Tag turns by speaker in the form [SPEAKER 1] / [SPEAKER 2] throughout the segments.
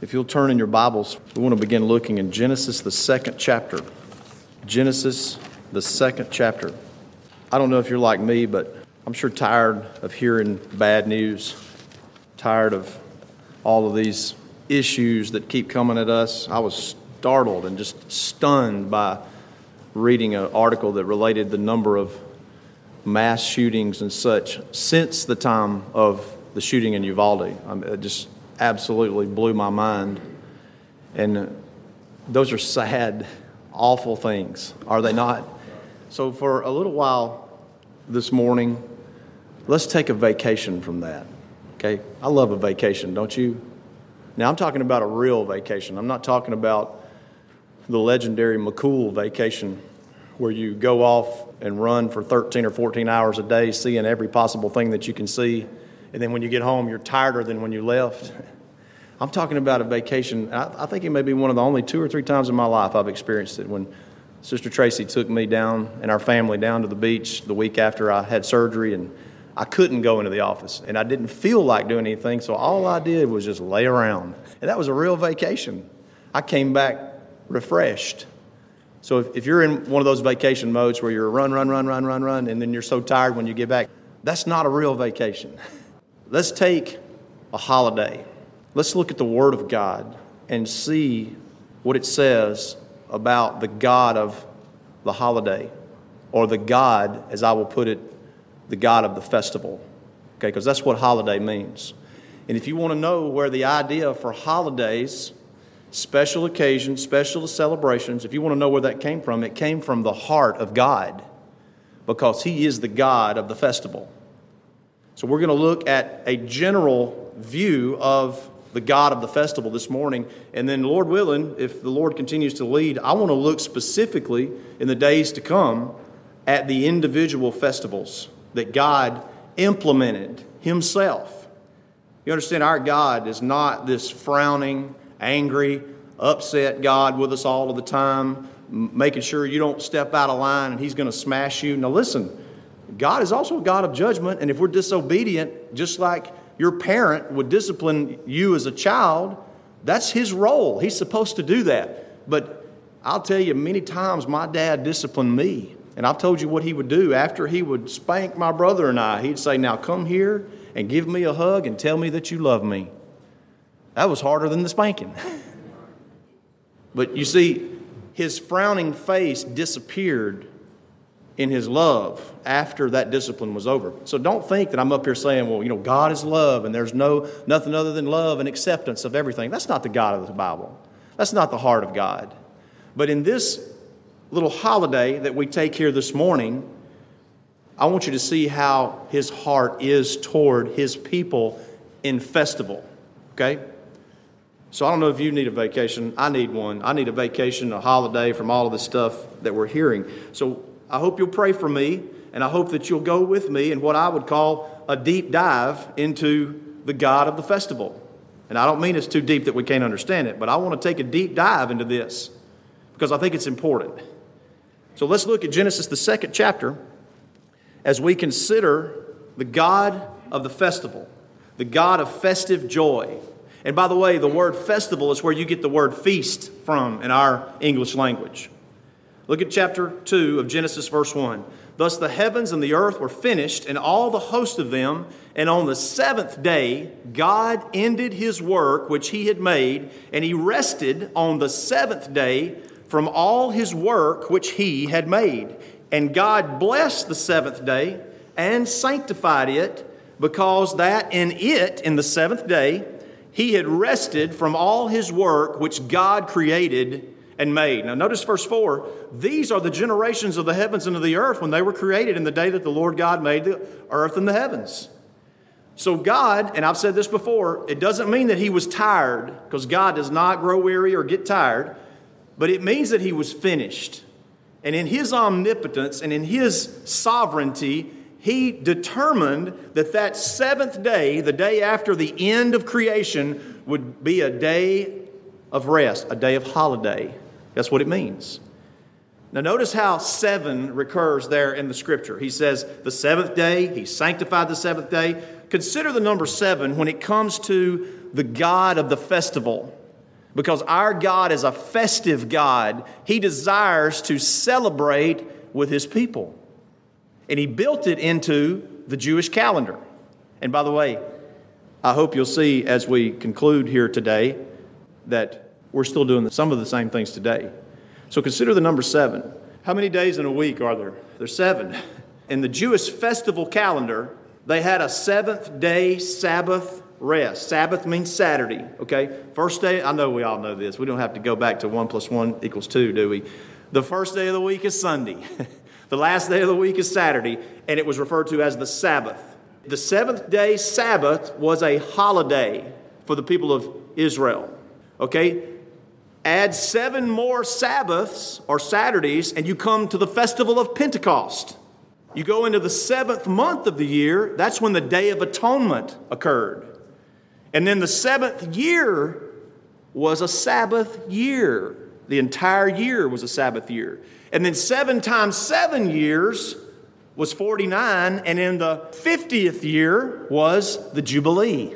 [SPEAKER 1] If you'll turn in your Bibles, we want to begin looking in Genesis, the second chapter. Genesis, the second chapter. I don't know if you're like me, but I'm sure tired of hearing bad news, tired of all of these issues that keep coming at us. I was startled and just stunned by reading an article that related the number of mass shootings and such since the time of the shooting in Uvalde. it just absolutely blew my mind. And those are sad, awful things, are they not? So, for a little while this morning, let's take a vacation from that. Okay? I love a vacation, don't you? Now, I'm talking about a real vacation. I'm not talking about the legendary McCool vacation where you go off and run for 13 or 14 hours a day, seeing every possible thing that you can see. And then when you get home, you're tireder than when you left. I'm talking about a vacation. I, I, think it may be one of the only two or three times in my life I've experienced it when Sister Tracy took me down and our family down to the beach the week after I had surgery, and I couldn't go into the office, and I didn't feel like doing anything, so all I did was just lay around. And that was a real vacation. I came back refreshed. So if, if you're in one of those vacation modes where you're run, run, run, run, run, run, and then you're so tired when you get back, that's not a real vacation. Let's take a holiday. Let's look at the Word of God and see what it says about the God of the holiday, or the God, as I will put it, the God of the festival. Okay, because that's what holiday means. And if you want to know where the idea for holidays special occasions, special celebrations, if you want to know where that came from, it came from the heart of God because He is the God of the festival. So we're going to look at a general view of the God of the festival this morning. And then, Lord willing, if the Lord continues to lead, I want to look specifically in the days to come at the individual festivals that God implemented Himself. You understand, our God is not this frowning, angry, upset God with us all of the time, making sure you don't step out of line and He's going to smash you. Now, listen, God is also a God of judgment, and if we're disobedient, just like your parent would discipline you as a child, that's His role. He's supposed to do that. But I'll tell you, many times my dad disciplined me. And I've told you what he would do. After he would spank my brother and I, he'd say, Now come here and give me a hug and tell me that you love me. That was harder than the spanking. but you see, his frowning face disappeared in his love after that discipline was over. So don't think that I'm up here saying, well, you know, God is love and there's no nothing other than love and acceptance of everything. That's not the God of the Bible. That's not the heart of God. But in this little holiday that we take here this morning, I want you to see how his heart is toward his people in festival. Okay? So I don't know if you need a vacation. I need one. I need a vacation, a holiday from all of the stuff that we're hearing. So I hope you'll pray for me, and I hope that you'll go with me in what I would call a deep dive into the God of the festival. And I don't mean it's too deep that we can't understand it, but I want to take a deep dive into this because I think it's important. So let's look at Genesis, the second chapter, as we consider the God of the festival, the God of festive joy. And by the way, the word festival is where you get the word feast from in our English language. Look at chapter 2 of Genesis, verse 1. Thus the heavens and the earth were finished, and all the host of them. And on the seventh day, God ended his work which he had made, and he rested on the seventh day from all his work which he had made. And God blessed the seventh day and sanctified it, because that in it, in the seventh day, he had rested from all his work which God created and made. Now, notice verse 4 these are the generations of the heavens and of the earth when they were created in the day that the Lord God made the earth and the heavens. So, God, and I've said this before, it doesn't mean that he was tired, because God does not grow weary or get tired, but it means that he was finished. And in his omnipotence and in his sovereignty, he determined that that seventh day, the day after the end of creation, would be a day of rest, a day of holiday. That's what it means. Now, notice how seven recurs there in the scripture. He says, the seventh day, he sanctified the seventh day. Consider the number seven when it comes to the God of the festival. Because our God is a festive God. He desires to celebrate with his people. And he built it into the Jewish calendar. And by the way, I hope you'll see as we conclude here today that we're still doing some of the same things today. So consider the number seven. How many days in a week are there? There's seven. In the Jewish festival calendar, they had a seventh day Sabbath rest. Sabbath means Saturday, okay? First day, I know we all know this. We don't have to go back to one plus one equals two, do we? The first day of the week is Sunday. the last day of the week is Saturday, and it was referred to as the Sabbath. The seventh day Sabbath was a holiday for the people of Israel, okay? Add seven more Sabbaths or Saturdays, and you come to the festival of Pentecost. You go into the seventh month of the year, that's when the Day of Atonement occurred. And then the seventh year was a Sabbath year. The entire year was a Sabbath year. And then seven times seven years was 49, and in the 50th year was the Jubilee.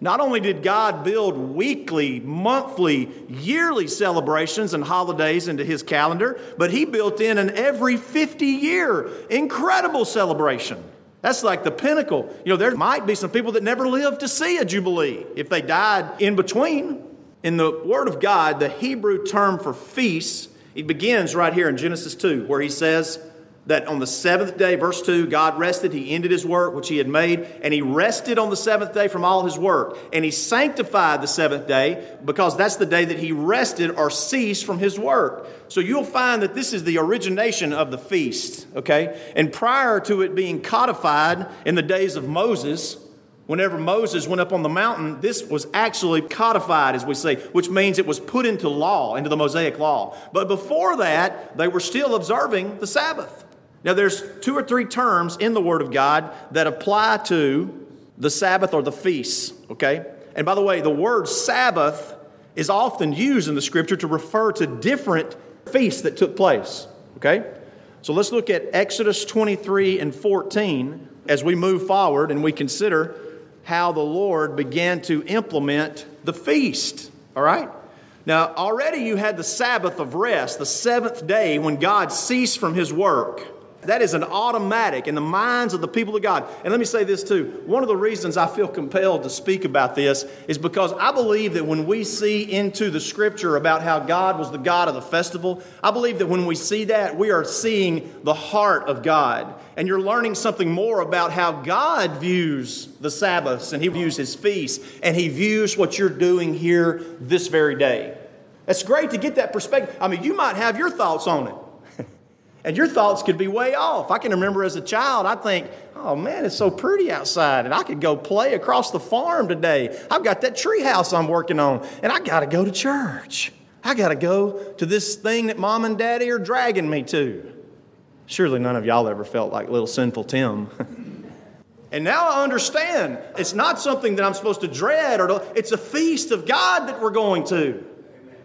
[SPEAKER 1] Not only did God build weekly, monthly, yearly celebrations and holidays into his calendar, but he built in an every 50 year incredible celebration. That's like the pinnacle. You know, there might be some people that never lived to see a Jubilee if they died in between. In the Word of God, the Hebrew term for feast, it begins right here in Genesis 2, where he says, that on the seventh day, verse 2, God rested. He ended his work which he had made, and he rested on the seventh day from all his work. And he sanctified the seventh day because that's the day that he rested or ceased from his work. So you'll find that this is the origination of the feast, okay? And prior to it being codified in the days of Moses, Whenever Moses went up on the mountain, this was actually codified, as we say, which means it was put into law, into the Mosaic law. But before that, they were still observing the Sabbath. Now, there's two or three terms in the Word of God that apply to the Sabbath or the feasts, okay? And by the way, the word Sabbath is often used in the Scripture to refer to different feasts that took place, okay? So let's look at Exodus 23 and 14 as we move forward and we consider how the Lord began to implement the feast, all right? Now, already you had the Sabbath of rest, the seventh day when God ceased from his work. That is an automatic in the minds of the people of God. And let me say this too. One of the reasons I feel compelled to speak about this is because I believe that when we see into the scripture about how God was the God of the festival, I believe that when we see that, we are seeing the heart of God. And you're learning something more about how God views the Sabbaths and He views His feasts and He views what you're doing here this very day. It's great to get that perspective. I mean, you might have your thoughts on it. And your thoughts could be way off. I can remember as a child, I'd think, oh man, it's so pretty outside, and I could go play across the farm today. I've got that tree house I'm working on, and I got to go to church. I got to go to this thing that mom and daddy are dragging me to. Surely none of y'all ever felt like little sinful Tim. and now I understand it's not something that I'm supposed to dread, or to, it's a feast of God that we're going to.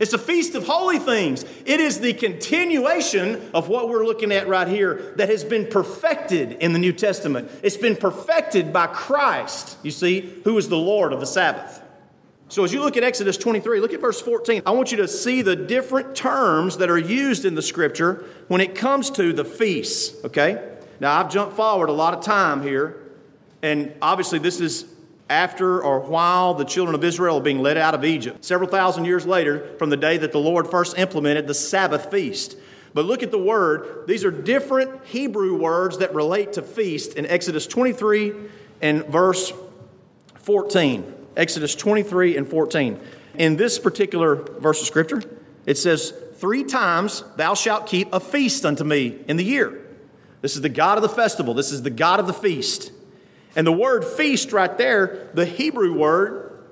[SPEAKER 1] It's a feast of holy things. It is the continuation of what we're looking at right here that has been perfected in the New Testament. It's been perfected by Christ, you see, who is the Lord of the Sabbath. So as you look at Exodus 23, look at verse 14. I want you to see the different terms that are used in the scripture when it comes to the feasts, okay? Now, I've jumped forward a lot of time here, and obviously this is after or while the children of Israel are being led out of Egypt, several thousand years later from the day that the Lord first implemented the Sabbath feast. But look at the word. These are different Hebrew words that relate to feast in Exodus 23 and verse 14. Exodus 23 and 14. In this particular verse of scripture, it says, Three times thou shalt keep a feast unto me in the year. This is the God of the festival. This is the God of the feast. And the word feast right there, the Hebrew word,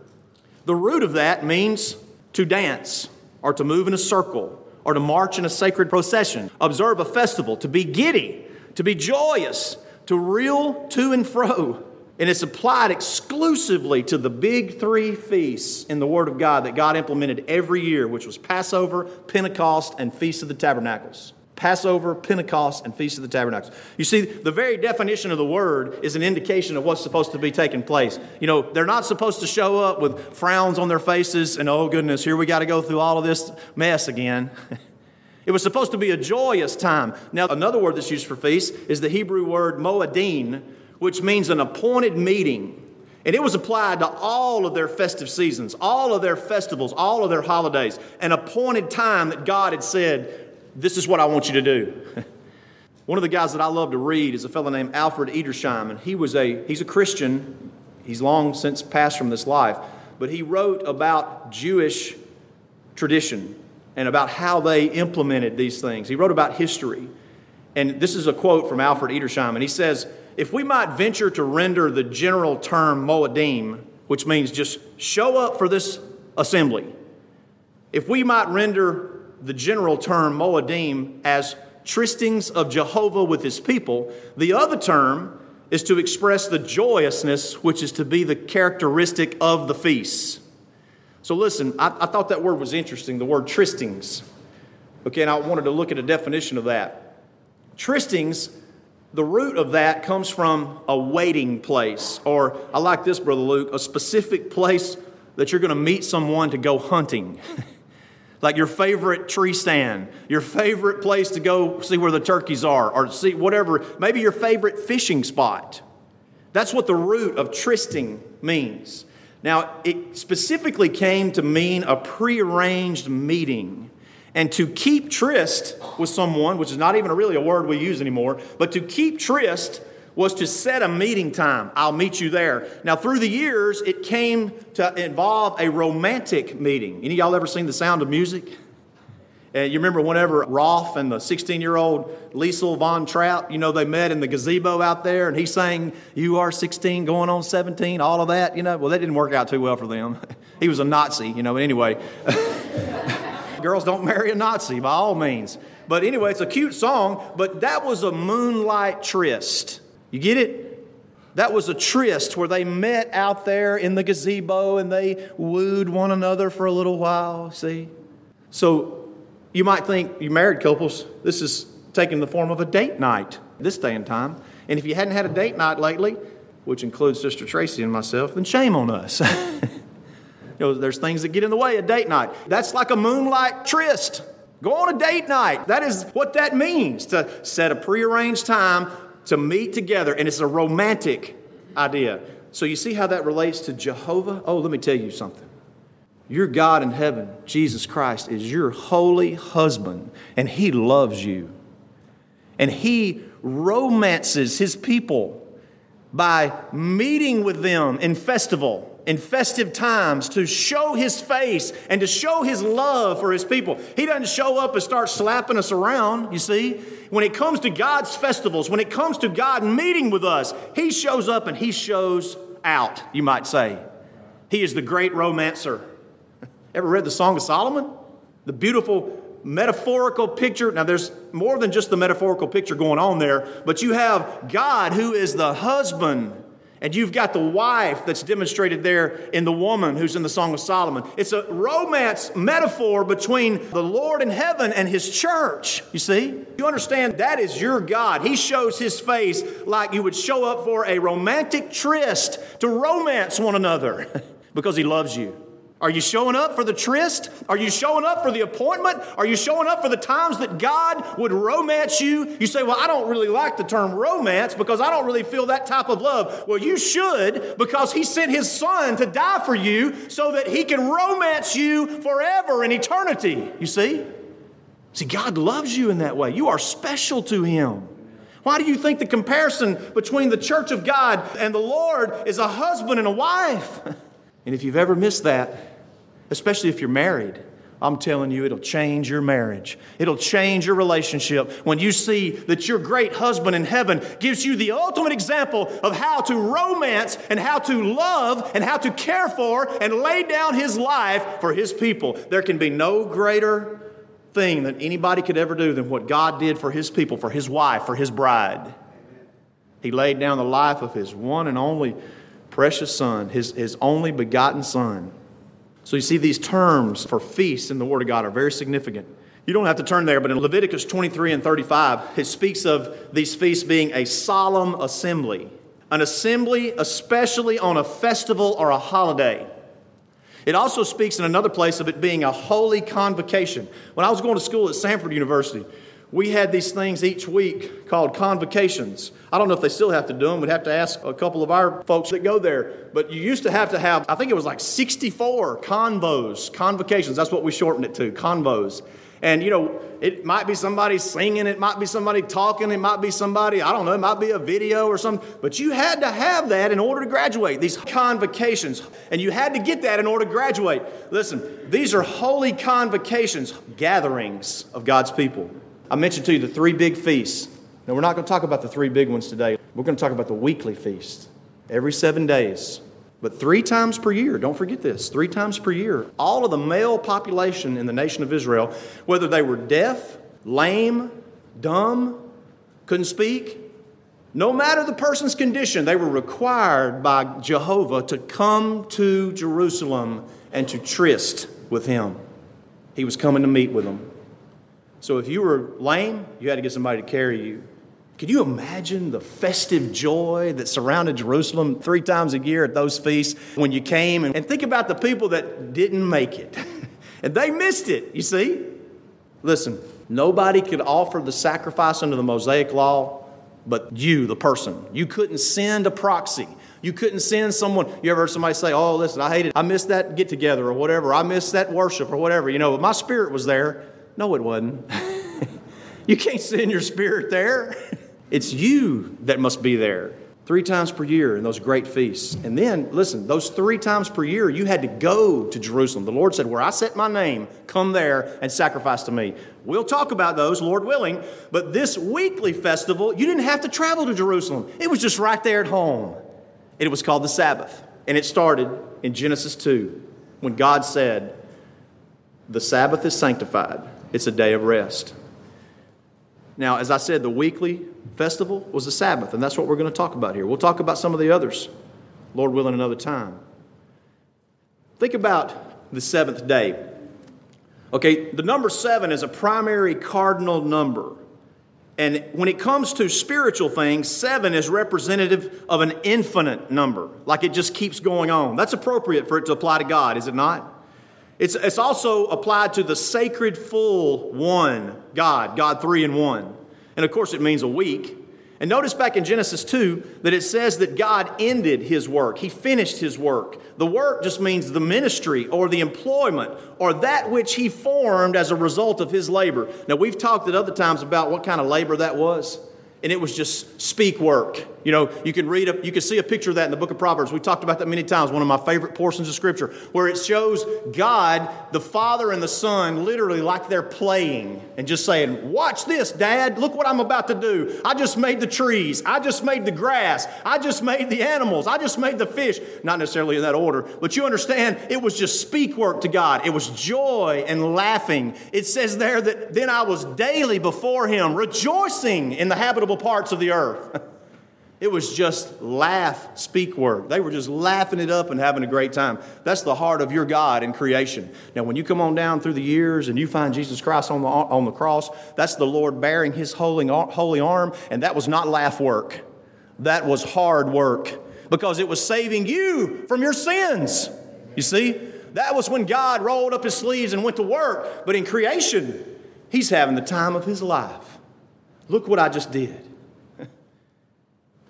[SPEAKER 1] the root of that means to dance or to move in a circle or to march in a sacred procession, observe a festival, to be giddy, to be joyous, to reel to and fro. And it's applied exclusively to the big three feasts in the Word of God that God implemented every year, which was Passover, Pentecost, and Feast of the Tabernacles. Passover, Pentecost, and Feast of the Tabernacles. You see, the very definition of the word is an indication of what's supposed to be taking place. You know, they're not supposed to show up with frowns on their faces and, oh goodness, here we got to go through all of this mess again. it was supposed to be a joyous time. Now, another word that's used for feast is the Hebrew word moedim, which means an appointed meeting. And it was applied to all of their festive seasons, all of their festivals, all of their holidays, an appointed time that God had said, this is what I want you to do. One of the guys that I love to read is a fellow named Alfred Edersheim, and he was a he's a Christian. He's long since passed from this life, but he wrote about Jewish tradition and about how they implemented these things. He wrote about history. And this is a quote from Alfred Edersheim, and he says, If we might venture to render the general term moedim, which means just show up for this assembly, if we might render the general term moedim as trystings of Jehovah with his people. The other term is to express the joyousness which is to be the characteristic of the feasts. So listen, I, I thought that word was interesting, the word trystings. Okay, and I wanted to look at a definition of that. Trystings, the root of that comes from a waiting place, or I like this, Brother Luke, a specific place that you're going to meet someone to go hunting. like your favorite tree stand, your favorite place to go see where the turkeys are, or see whatever, maybe your favorite fishing spot. That's what the root of trysting means. Now, it specifically came to mean a prearranged meeting. And to keep tryst with someone, which is not even really a word we use anymore, but to keep tryst was to set a meeting time. I'll meet you there. Now, through the years, it came to involve a romantic meeting. Any of y'all ever seen The Sound of Music? And you remember whenever Rolf and the 16 year old Liesl von Trapp, you know, they met in the gazebo out there and he sang, You are 16, going on 17, all of that, you know. Well, that didn't work out too well for them. he was a Nazi, you know, but anyway. Girls don't marry a Nazi by all means. But anyway, it's a cute song, but that was a moonlight tryst. You get it? That was a tryst where they met out there in the gazebo and they wooed one another for a little while, see? So you might think, you married couples, this is taking the form of a date night this day and time. And if you hadn't had a date night lately, which includes Sister Tracy and myself, then shame on us. you know, there's things that get in the way of date night. That's like a moonlight tryst. Go on a date night. That is what that means to set a prearranged time to meet together, and it's a romantic idea. So you see how that relates to Jehovah? Oh, let me tell you something. Your God in heaven, Jesus Christ, is your holy husband, and He loves you. And He romances His people by meeting with them in festival in festive times to show his face and to show his love for his people. He doesn't show up and start slapping us around, you see. When it comes to God's festivals, when it comes to God meeting with us, he shows up and he shows out, you might say. He is the great romancer. Ever read the Song of Solomon? The beautiful metaphorical picture. Now, there's more than just the metaphorical picture going on there, but you have God who is the husband and you've got the wife that's demonstrated there in the woman who's in the Song of Solomon. It's a romance metaphor between the Lord in heaven and his church. You see? You understand that is your God. He shows his face like you would show up for a romantic tryst to romance one another because he loves you. Are you showing up for the tryst? Are you showing up for the appointment? Are you showing up for the times that God would romance you? You say, Well, I don't really like the term romance because I don't really feel that type of love. Well, you should because He sent His Son to die for you so that He can romance you forever in eternity. You see? See, God loves you in that way. You are special to Him. Why do you think the comparison between the church of God and the Lord is a husband and a wife? And if you've ever missed that, especially if you're married, I'm telling you, it'll change your marriage. It'll change your relationship when you see that your great husband in heaven gives you the ultimate example of how to romance and how to love and how to care for and lay down his life for his people. There can be no greater thing that anybody could ever do than what God did for his people, for his wife, for his bride. He laid down the life of his one and only precious son, his, his only begotten son. So you see, these terms for feasts in the Word of God are very significant. You don't have to turn there, but in Leviticus 23 and 35, it speaks of these feasts being a solemn assembly, an assembly especially on a festival or a holiday. It also speaks in another place of it being a holy convocation. When I was going to school at Samford University, we had these things each week called convocations. I don't know if they still have to do them. We'd have to ask a couple of our folks that go there. But you used to have to have, I think it was like 64 convos, convocations. That's what we shortened it to, convos. And, you know, it might be somebody singing, it might be somebody talking, it might be somebody, I don't know, it might be a video or something. But you had to have that in order to graduate, these convocations. And you had to get that in order to graduate. Listen, these are holy convocations, gatherings of God's people. I mentioned to you the three big feasts. Now, we're not going to talk about the three big ones today. We're going to talk about the weekly feast every seven days. But three times per year, don't forget this, three times per year, all of the male population in the nation of Israel, whether they were deaf, lame, dumb, couldn't speak, no matter the person's condition, they were required by Jehovah to come to Jerusalem and to tryst with him. He was coming to meet with them. So if you were lame, you had to get somebody to carry you. Can you imagine the festive joy that surrounded Jerusalem three times a year at those feasts when you came? And think about the people that didn't make it. and they missed it, you see? Listen, nobody could offer the sacrifice under the Mosaic law but you, the person. You couldn't send a proxy. You couldn't send someone. You ever heard somebody say, Oh, listen, I hated, I missed that get together or whatever. I missed that worship or whatever. You know, but my spirit was there. No, it wasn't. you can't send your spirit there. It's you that must be there three times per year in those great feasts. And then, listen, those three times per year, you had to go to Jerusalem. The Lord said, Where I set my name, come there and sacrifice to me. We'll talk about those, Lord willing. But this weekly festival, you didn't have to travel to Jerusalem, it was just right there at home. It was called the Sabbath. And it started in Genesis 2 when God said, The Sabbath is sanctified, it's a day of rest. Now, as I said, the weekly festival was the Sabbath, and that's what we're going to talk about here. We'll talk about some of the others, Lord willing, another time. Think about the seventh day. Okay, the number seven is a primary cardinal number. And when it comes to spiritual things, seven is representative of an infinite number, like it just keeps going on. That's appropriate for it to apply to God, is it not? It's, it's also applied to the sacred full one, God, God three in one. And of course, it means a week. And notice back in Genesis 2 that it says that God ended his work. He finished his work. The work just means the ministry or the employment or that which he formed as a result of his labor. Now, we've talked at other times about what kind of labor that was and it was just speak work. You know, you can read a, you can see a picture of that in the book of Proverbs. We talked about that many times. One of my favorite portions of scripture, where it shows God, the Father and the Son, literally like they're playing and just saying, "Watch this, Dad. Look what I'm about to do. I just made the trees. I just made the grass. I just made the animals. I just made the fish." Not necessarily in that order, but you understand, it was just speak work to God. It was joy and laughing. It says there that then I was daily before Him, rejoicing in the habitable parts of the earth. It was just laugh, speak work. They were just laughing it up and having a great time. That's the heart of your God in creation. Now, when you come on down through the years and you find Jesus Christ on the, on the cross, that's the Lord bearing his holy, holy arm, and that was not laugh work. That was hard work because it was saving you from your sins. You see? That was when God rolled up his sleeves and went to work. But in creation, he's having the time of his life. Look what I just did.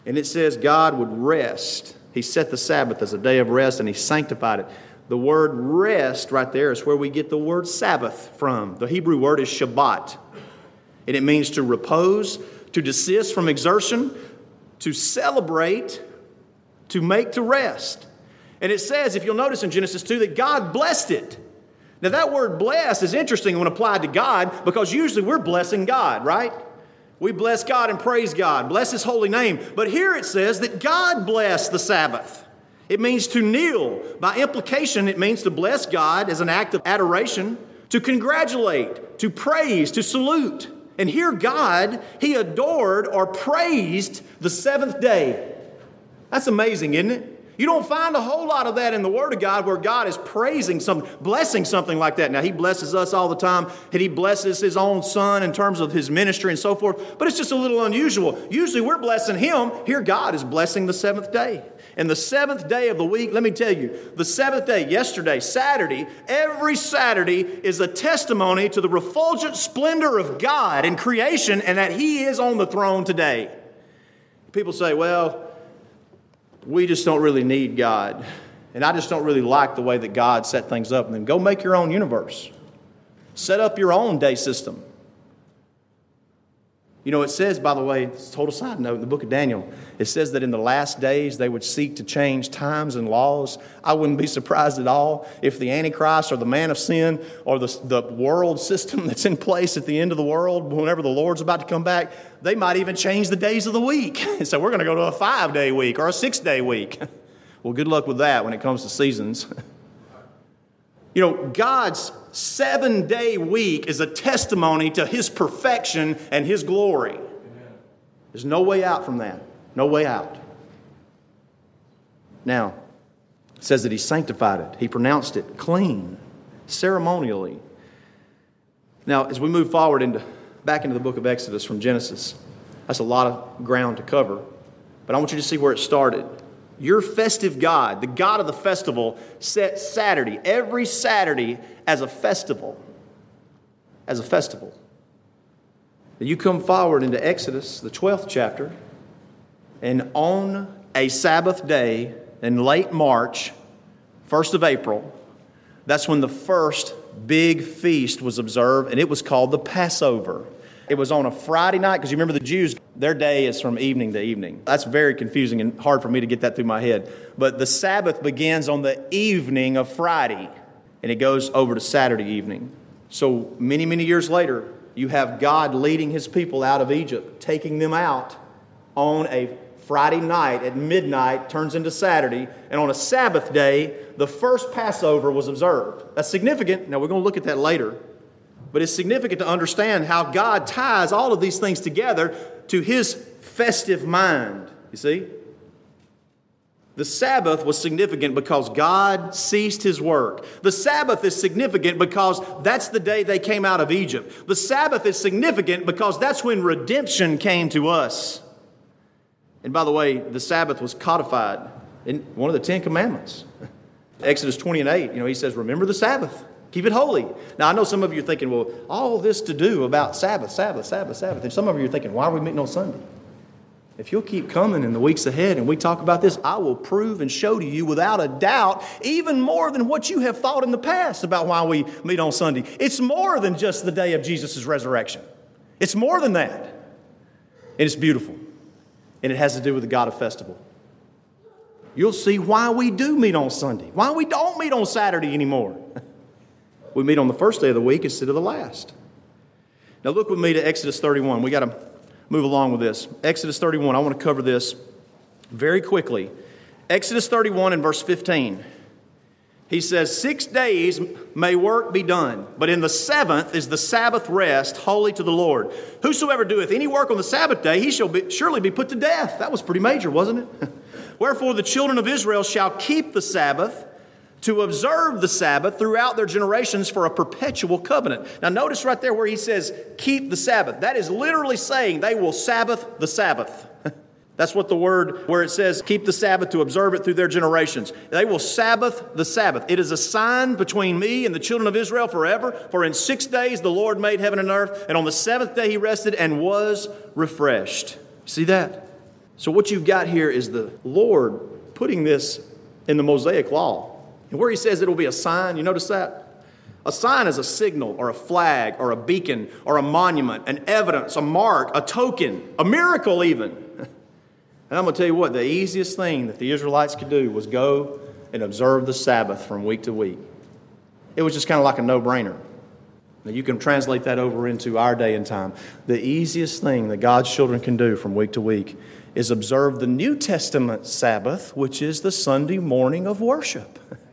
[SPEAKER 1] And it says God would rest. He set the Sabbath as a day of rest and he sanctified it. The word rest right there is where we get the word Sabbath from. The Hebrew word is Shabbat. And it means to repose, to desist from exertion, to celebrate, to make to rest. And it says, if you'll notice in Genesis 2, that God blessed it. Now, that word bless is interesting when applied to God because usually we're blessing God, right? We bless God and praise God, bless His holy name. But here it says that God blessed the Sabbath. It means to kneel. By implication, it means to bless God as an act of adoration, to congratulate, to praise, to salute. And here, God, He adored or praised the seventh day. That's amazing, isn't it? You don't find a whole lot of that in the Word of God where God is praising something, blessing something like that. Now, He blesses us all the time, and He blesses His own Son in terms of His ministry and so forth, but it's just a little unusual. Usually we're blessing Him. Here, God is blessing the seventh day. And the seventh day of the week, let me tell you, the seventh day, yesterday, Saturday, every Saturday is a testimony to the refulgent splendor of God in creation and that He is on the throne today. People say, well, we just don't really need God. And I just don't really like the way that God set things up. And then go make your own universe. Set up your own day system. You know, it says, by the way, it's a total side note in the book of Daniel, it says that in the last days they would seek to change times and laws. I wouldn't be surprised at all if the Antichrist or the man of sin or the, the world system that's in place at the end of the world, whenever the Lord's about to come back, they might even change the days of the week. so we're going to go to a five day week or a six day week. well, good luck with that when it comes to seasons. You know, God's seven day week is a testimony to his perfection and his glory. There's no way out from that. No way out. Now, it says that he sanctified it, he pronounced it clean, ceremonially. Now, as we move forward into back into the book of Exodus from Genesis, that's a lot of ground to cover. But I want you to see where it started. Your festive God, the God of the festival, set Saturday, every Saturday, as a festival. As a festival. You come forward into Exodus, the 12th chapter, and on a Sabbath day in late March, 1st of April, that's when the first big feast was observed, and it was called the Passover. It was on a Friday night because you remember the Jews, their day is from evening to evening. That's very confusing and hard for me to get that through my head. But the Sabbath begins on the evening of Friday and it goes over to Saturday evening. So many, many years later, you have God leading his people out of Egypt, taking them out on a Friday night at midnight, turns into Saturday, and on a Sabbath day, the first Passover was observed. That's significant. Now, we're going to look at that later. But it's significant to understand how God ties all of these things together to his festive mind. You see? The Sabbath was significant because God ceased his work. The Sabbath is significant because that's the day they came out of Egypt. The Sabbath is significant because that's when redemption came to us. And by the way, the Sabbath was codified in one of the Ten Commandments. Exodus 20 and 8, you know, he says, Remember the Sabbath. Keep it holy. Now, I know some of you are thinking, well, all this to do about Sabbath, Sabbath, Sabbath, Sabbath. And some of you are thinking, why are we meeting on Sunday? If you'll keep coming in the weeks ahead and we talk about this, I will prove and show to you without a doubt, even more than what you have thought in the past about why we meet on Sunday. It's more than just the day of Jesus' resurrection, it's more than that. And it's beautiful. And it has to do with the God of festival. You'll see why we do meet on Sunday, why we don't meet on Saturday anymore. We meet on the first day of the week instead of the last. Now, look with me to Exodus 31. We got to move along with this. Exodus 31, I want to cover this very quickly. Exodus 31 and verse 15. He says, Six days may work be done, but in the seventh is the Sabbath rest, holy to the Lord. Whosoever doeth any work on the Sabbath day, he shall be, surely be put to death. That was pretty major, wasn't it? Wherefore the children of Israel shall keep the Sabbath to observe the Sabbath throughout their generations for a perpetual covenant. Now, notice right there where he says, keep the Sabbath. That is literally saying they will Sabbath the Sabbath. That's what the word where it says, keep the Sabbath to observe it through their generations. They will Sabbath the Sabbath. It is a sign between me and the children of Israel forever. For in six days the Lord made heaven and earth, and on the seventh day he rested and was refreshed. See that? So, what you've got here is the Lord putting this in the Mosaic law. And where he says it'll be a sign, you notice that? A sign is a signal or a flag or a beacon or a monument, an evidence, a mark, a token, a miracle, even. And I'm going to tell you what, the easiest thing that the Israelites could do was go and observe the Sabbath from week to week. It was just kind of like a no brainer. Now, you can translate that over into our day and time. The easiest thing that God's children can do from week to week is observe the New Testament Sabbath, which is the Sunday morning of worship.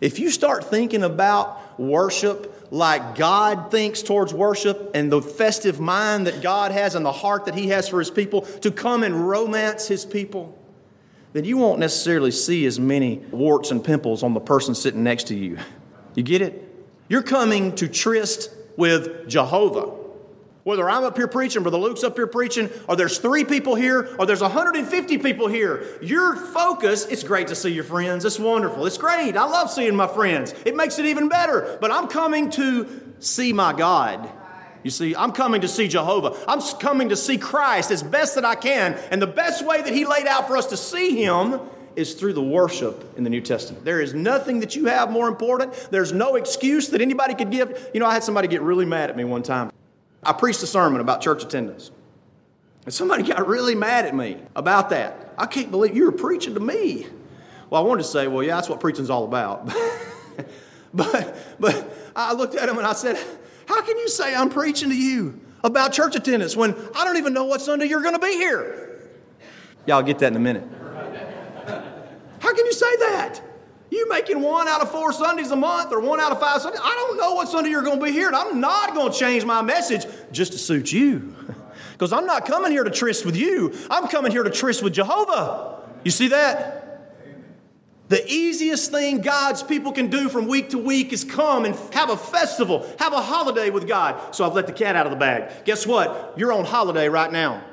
[SPEAKER 1] If you start thinking about worship like God thinks towards worship and the festive mind that God has and the heart that He has for His people to come and romance His people, then you won't necessarily see as many warts and pimples on the person sitting next to you. You get it? You're coming to tryst with Jehovah. Whether I'm up here preaching, Brother Luke's up here preaching, or there's three people here, or there's 150 people here, your focus, it's great to see your friends. It's wonderful. It's great. I love seeing my friends. It makes it even better. But I'm coming to see my God. You see, I'm coming to see Jehovah. I'm coming to see Christ as best that I can. And the best way that He laid out for us to see Him is through the worship in the New Testament. There is nothing that you have more important. There's no excuse that anybody could give. You know, I had somebody get really mad at me one time. I preached a sermon about church attendance. And somebody got really mad at me about that. I can't believe you were preaching to me. Well, I wanted to say, well, yeah, that's what preaching's all about. but, but I looked at him and I said, how can you say I'm preaching to you about church attendance when I don't even know what Sunday you're going to be here? Y'all get that in a minute. How can you say that? You making one out of four Sundays a month or one out of five Sundays? I don't know what Sunday you're going to be here, and I'm not going to change my message just to suit you. Because I'm not coming here to tryst with you, I'm coming here to tryst with Jehovah. You see that? The easiest thing God's people can do from week to week is come and have a festival, have a holiday with God. So I've let the cat out of the bag. Guess what? You're on holiday right now.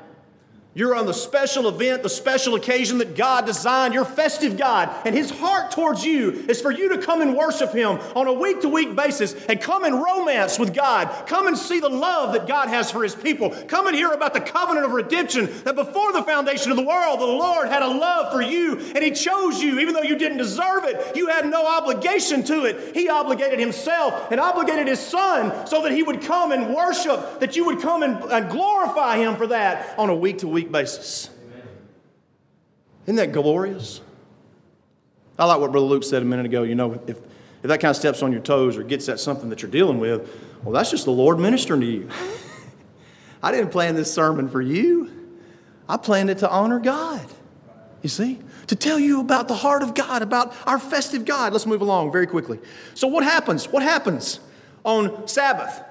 [SPEAKER 1] You're on the special event, the special occasion that God designed, your festive God. And His heart towards you is for you to come and worship Him on a week to week basis and come and romance with God. Come and see the love that God has for His people. Come and hear about the covenant of redemption that before the foundation of the world, the Lord had a love for you and He chose you, even though you didn't deserve it. You had no obligation to it. He obligated Himself and obligated His Son so that He would come and worship, that you would come and, and glorify Him for that on a week to week week basis. Isn't that glorious? I like what Brother Luke said a minute ago. You know, if, if that kind of steps on your toes or gets at something that you're dealing with, well, that's just the Lord ministering to you. I didn't plan this sermon for you, I planned it to honor God. You see? To tell you about the heart of God, about our festive God. Let's move along very quickly. So, what happens? What happens on Sabbath?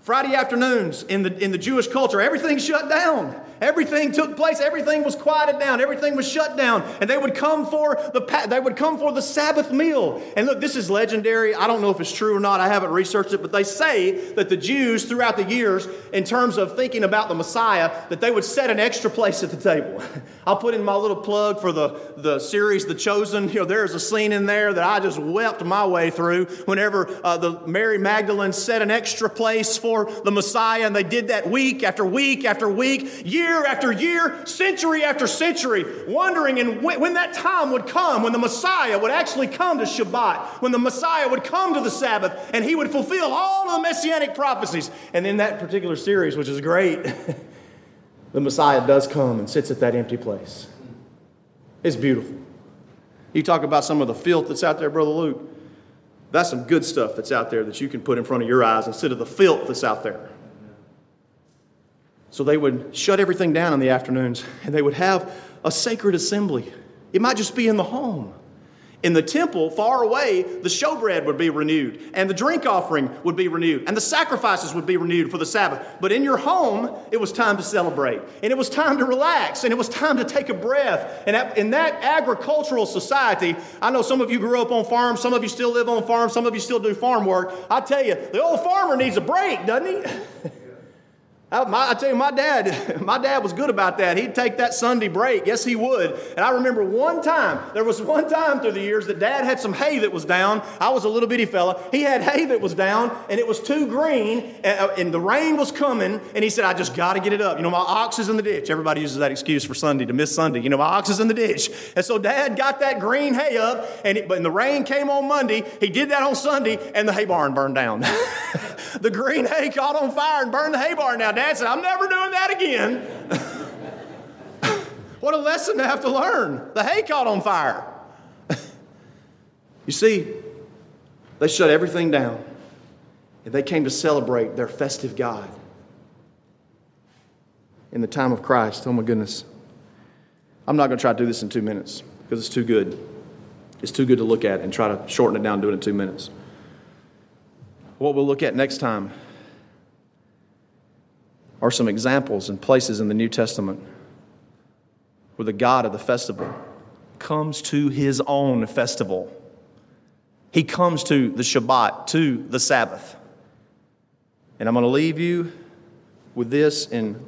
[SPEAKER 1] Friday afternoons in the, in the Jewish culture, everything's shut down. Everything took place. Everything was quieted down. Everything was shut down. And they would come for the, they would come for the Sabbath meal. And look, this is legendary. I don't know if it's true or not. I haven't researched it, but they say that the Jews throughout the years, in terms of thinking about the Messiah, that they would set an extra place at the table. I'll put in my little plug for the, the series, The Chosen. You know, there's a scene in there that I just wept my way through whenever uh, the Mary Magdalene set an extra place for the Messiah. And they did that week after week after week, year year after year, century after century, wondering and when that time would come, when the Messiah would actually come to Shabbat, when the Messiah would come to the Sabbath, and he would fulfill all of the messianic prophecies. And in that particular series, which is great, the Messiah does come and sits at that empty place. It's beautiful. You talk about some of the filth that's out there, Brother Luke. That's some good stuff that's out there that you can put in front of your eyes instead of the filth that's out there. So they would shut everything down in the afternoons and they would have a sacred assembly. It might just be in the home. In the temple, far away, the showbread would be renewed, and the drink offering would be renewed, and the sacrifices would be renewed for the Sabbath. But in your home, it was time to celebrate, and it was time to relax, and it was time to take a breath. And in that agricultural society, I know some of you grew up on farms, some of you still live on farms, some of you still do farm work. I tell you, the old farmer needs a break, doesn't he? I, my, I, tell you, my dad, my dad was good about that. He'd take that Sunday break. Yes, he would. And I remember one time, there was one time through the years that dad had some hay that was down. I was a little bitty fella. He had hay that was down, and it was too green, and, uh, and the rain was coming, and he said, I just got to get it up. You know, my ox is in the ditch. Everybody uses that excuse for Sunday, to miss Sunday. You know, my ox is in the ditch. And so dad got that green hay up, and it, but the rain came on Monday. He did that on Sunday, and the hay barn burned down. the green hay caught on fire and burned the hay barn down. Dad said, I'm never doing that again. what a lesson to have to learn. The hay caught on fire. you see, they shut everything down and they came to celebrate their festive God in the time of Christ. Oh my goodness. I'm not going to try to do this in two minutes because it's too good. It's too good to look at and try to shorten it down do it in two minutes. What we'll look at next time are some examples and places in the New Testament where the God of the festival comes to his own festival. He comes to the Shabbat, to the Sabbath. And I'm going to leave you with this in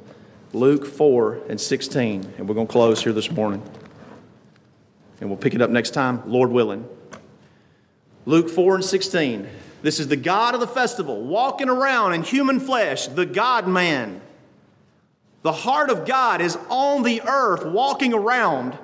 [SPEAKER 1] Luke 4 and 16. And we're going to close here this morning. And we'll pick it up next time, Lord willing. Luke 4 and 16. This is the God of the festival walking around in human flesh, the God man. The heart of God is on the earth walking around.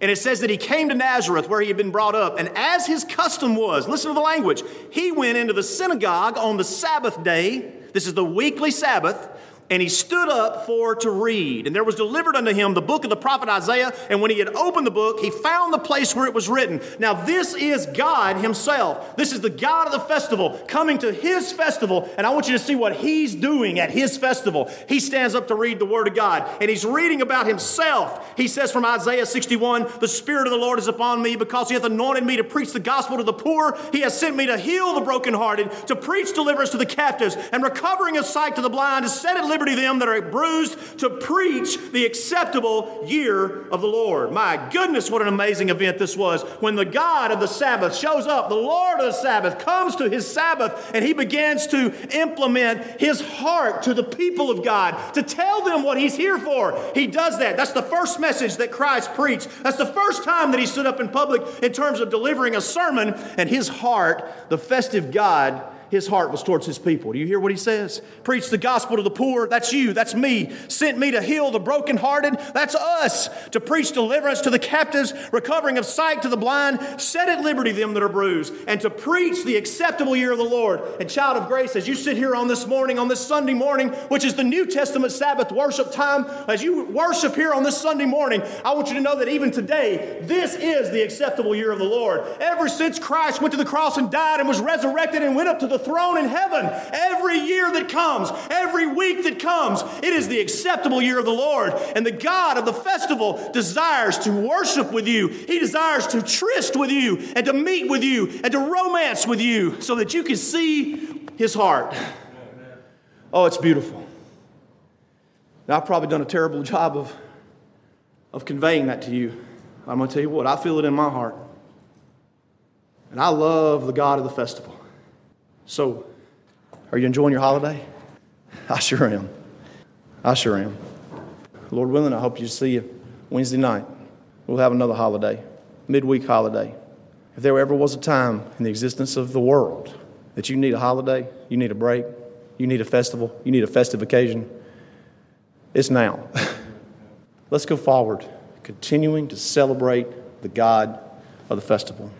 [SPEAKER 1] And it says that he came to Nazareth where he had been brought up. And as his custom was, listen to the language, he went into the synagogue on the Sabbath day. This is the weekly Sabbath and he stood up for to read. And there was delivered unto him the book of the prophet Isaiah. And when he had opened the book, he found the place where it was written. Now, this is God himself. This is the God of the festival coming to his festival. And I want you to see what he's doing at his festival. He stands up to read the word of God, and he's reading about himself. He says from Isaiah 61 The Spirit of the Lord is upon me because he hath anointed me to preach the gospel to the poor. He has sent me to heal the brokenhearted, to preach deliverance to the captives, and recovering of sight to the blind, to set liberty them that are bruised, to preach the acceptable year of the Lord. My goodness, what an amazing event this was. When the God of the Sabbath shows up, the Lord of the Sabbath comes to his Sabbath, and he begins to implement his heart to the people of God, to tell them what he's here for. He does that. That's the first message that Christ preached. That's the first time that he stood up in public in terms of delivering a sermon, and his heart, the festive God, his heart was towards his people. Do you hear what he says? Preach the gospel to the poor. That's you. That's me. Sent me to heal the brokenhearted. That's us. To preach deliverance to the captives, recovering of sight to the blind, set at liberty them that are bruised, and to preach the acceptable year of the Lord. And child of grace, as you sit here on this morning, on this Sunday morning, which is the New Testament Sabbath worship time, as you worship here on this Sunday morning, I want you to know that even today, this is the acceptable year of the Lord. Ever since Christ went to the cross and died and was resurrected and went up to the throne in heaven. Every year that comes, every week that comes, it is the acceptable year of the Lord. And the God of the festival desires to worship with you. He desires to tryst with you and to meet with you and to romance with you so that you can see his heart. Oh, it's beautiful. Now, I've probably done a terrible job of, of conveying that to you. I'm going to tell you what, I feel it in my heart. And I love the God of the festival. So, are you enjoying your holiday? I sure am. I sure am. Lord willing, I hope you see you Wednesday night. We'll have another holiday, midweek holiday. If there ever was a time in the existence of the world that you need a holiday, you need a break, you need a festival, you need a festive occasion, it's now. Let's go forward, continuing to celebrate the God of the festival.